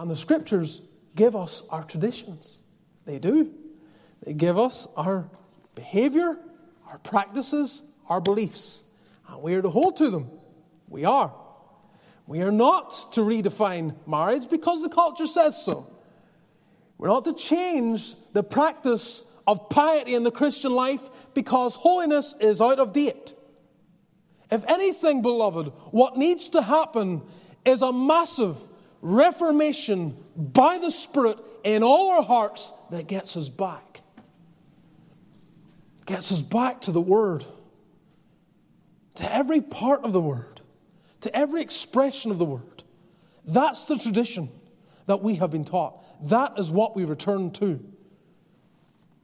And the scriptures give us our traditions. They do. They give us our behavior, our practices, our beliefs. And we are to hold to them. We are. We are not to redefine marriage because the culture says so. We're not to change the practice of piety in the Christian life because holiness is out of date. If anything, beloved, what needs to happen is a massive reformation by the Spirit in all our hearts that gets us back. Gets us back to the Word, to every part of the Word, to every expression of the Word. That's the tradition that we have been taught. That is what we return to.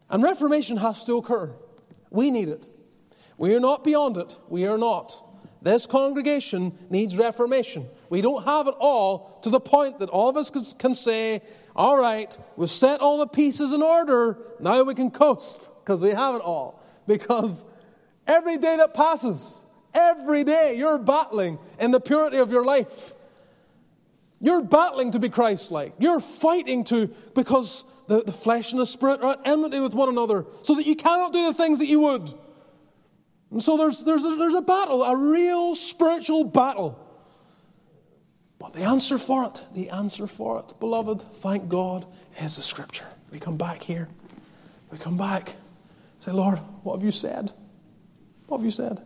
And reformation has to occur. We need it. We are not beyond it. We are not. This congregation needs reformation. We don't have it all to the point that all of us can say, all right, we've set all the pieces in order, now we can coast because we have it all. Because every day that passes, every day you're battling in the purity of your life. You're battling to be Christ like. You're fighting to, because the, the flesh and the spirit are at enmity with one another, so that you cannot do the things that you would. And so there's, there's, a, there's a battle, a real spiritual battle. But the answer for it, the answer for it, beloved, thank God, is the scripture. We come back here. We come back. Say, Lord, what have you said? What have you said?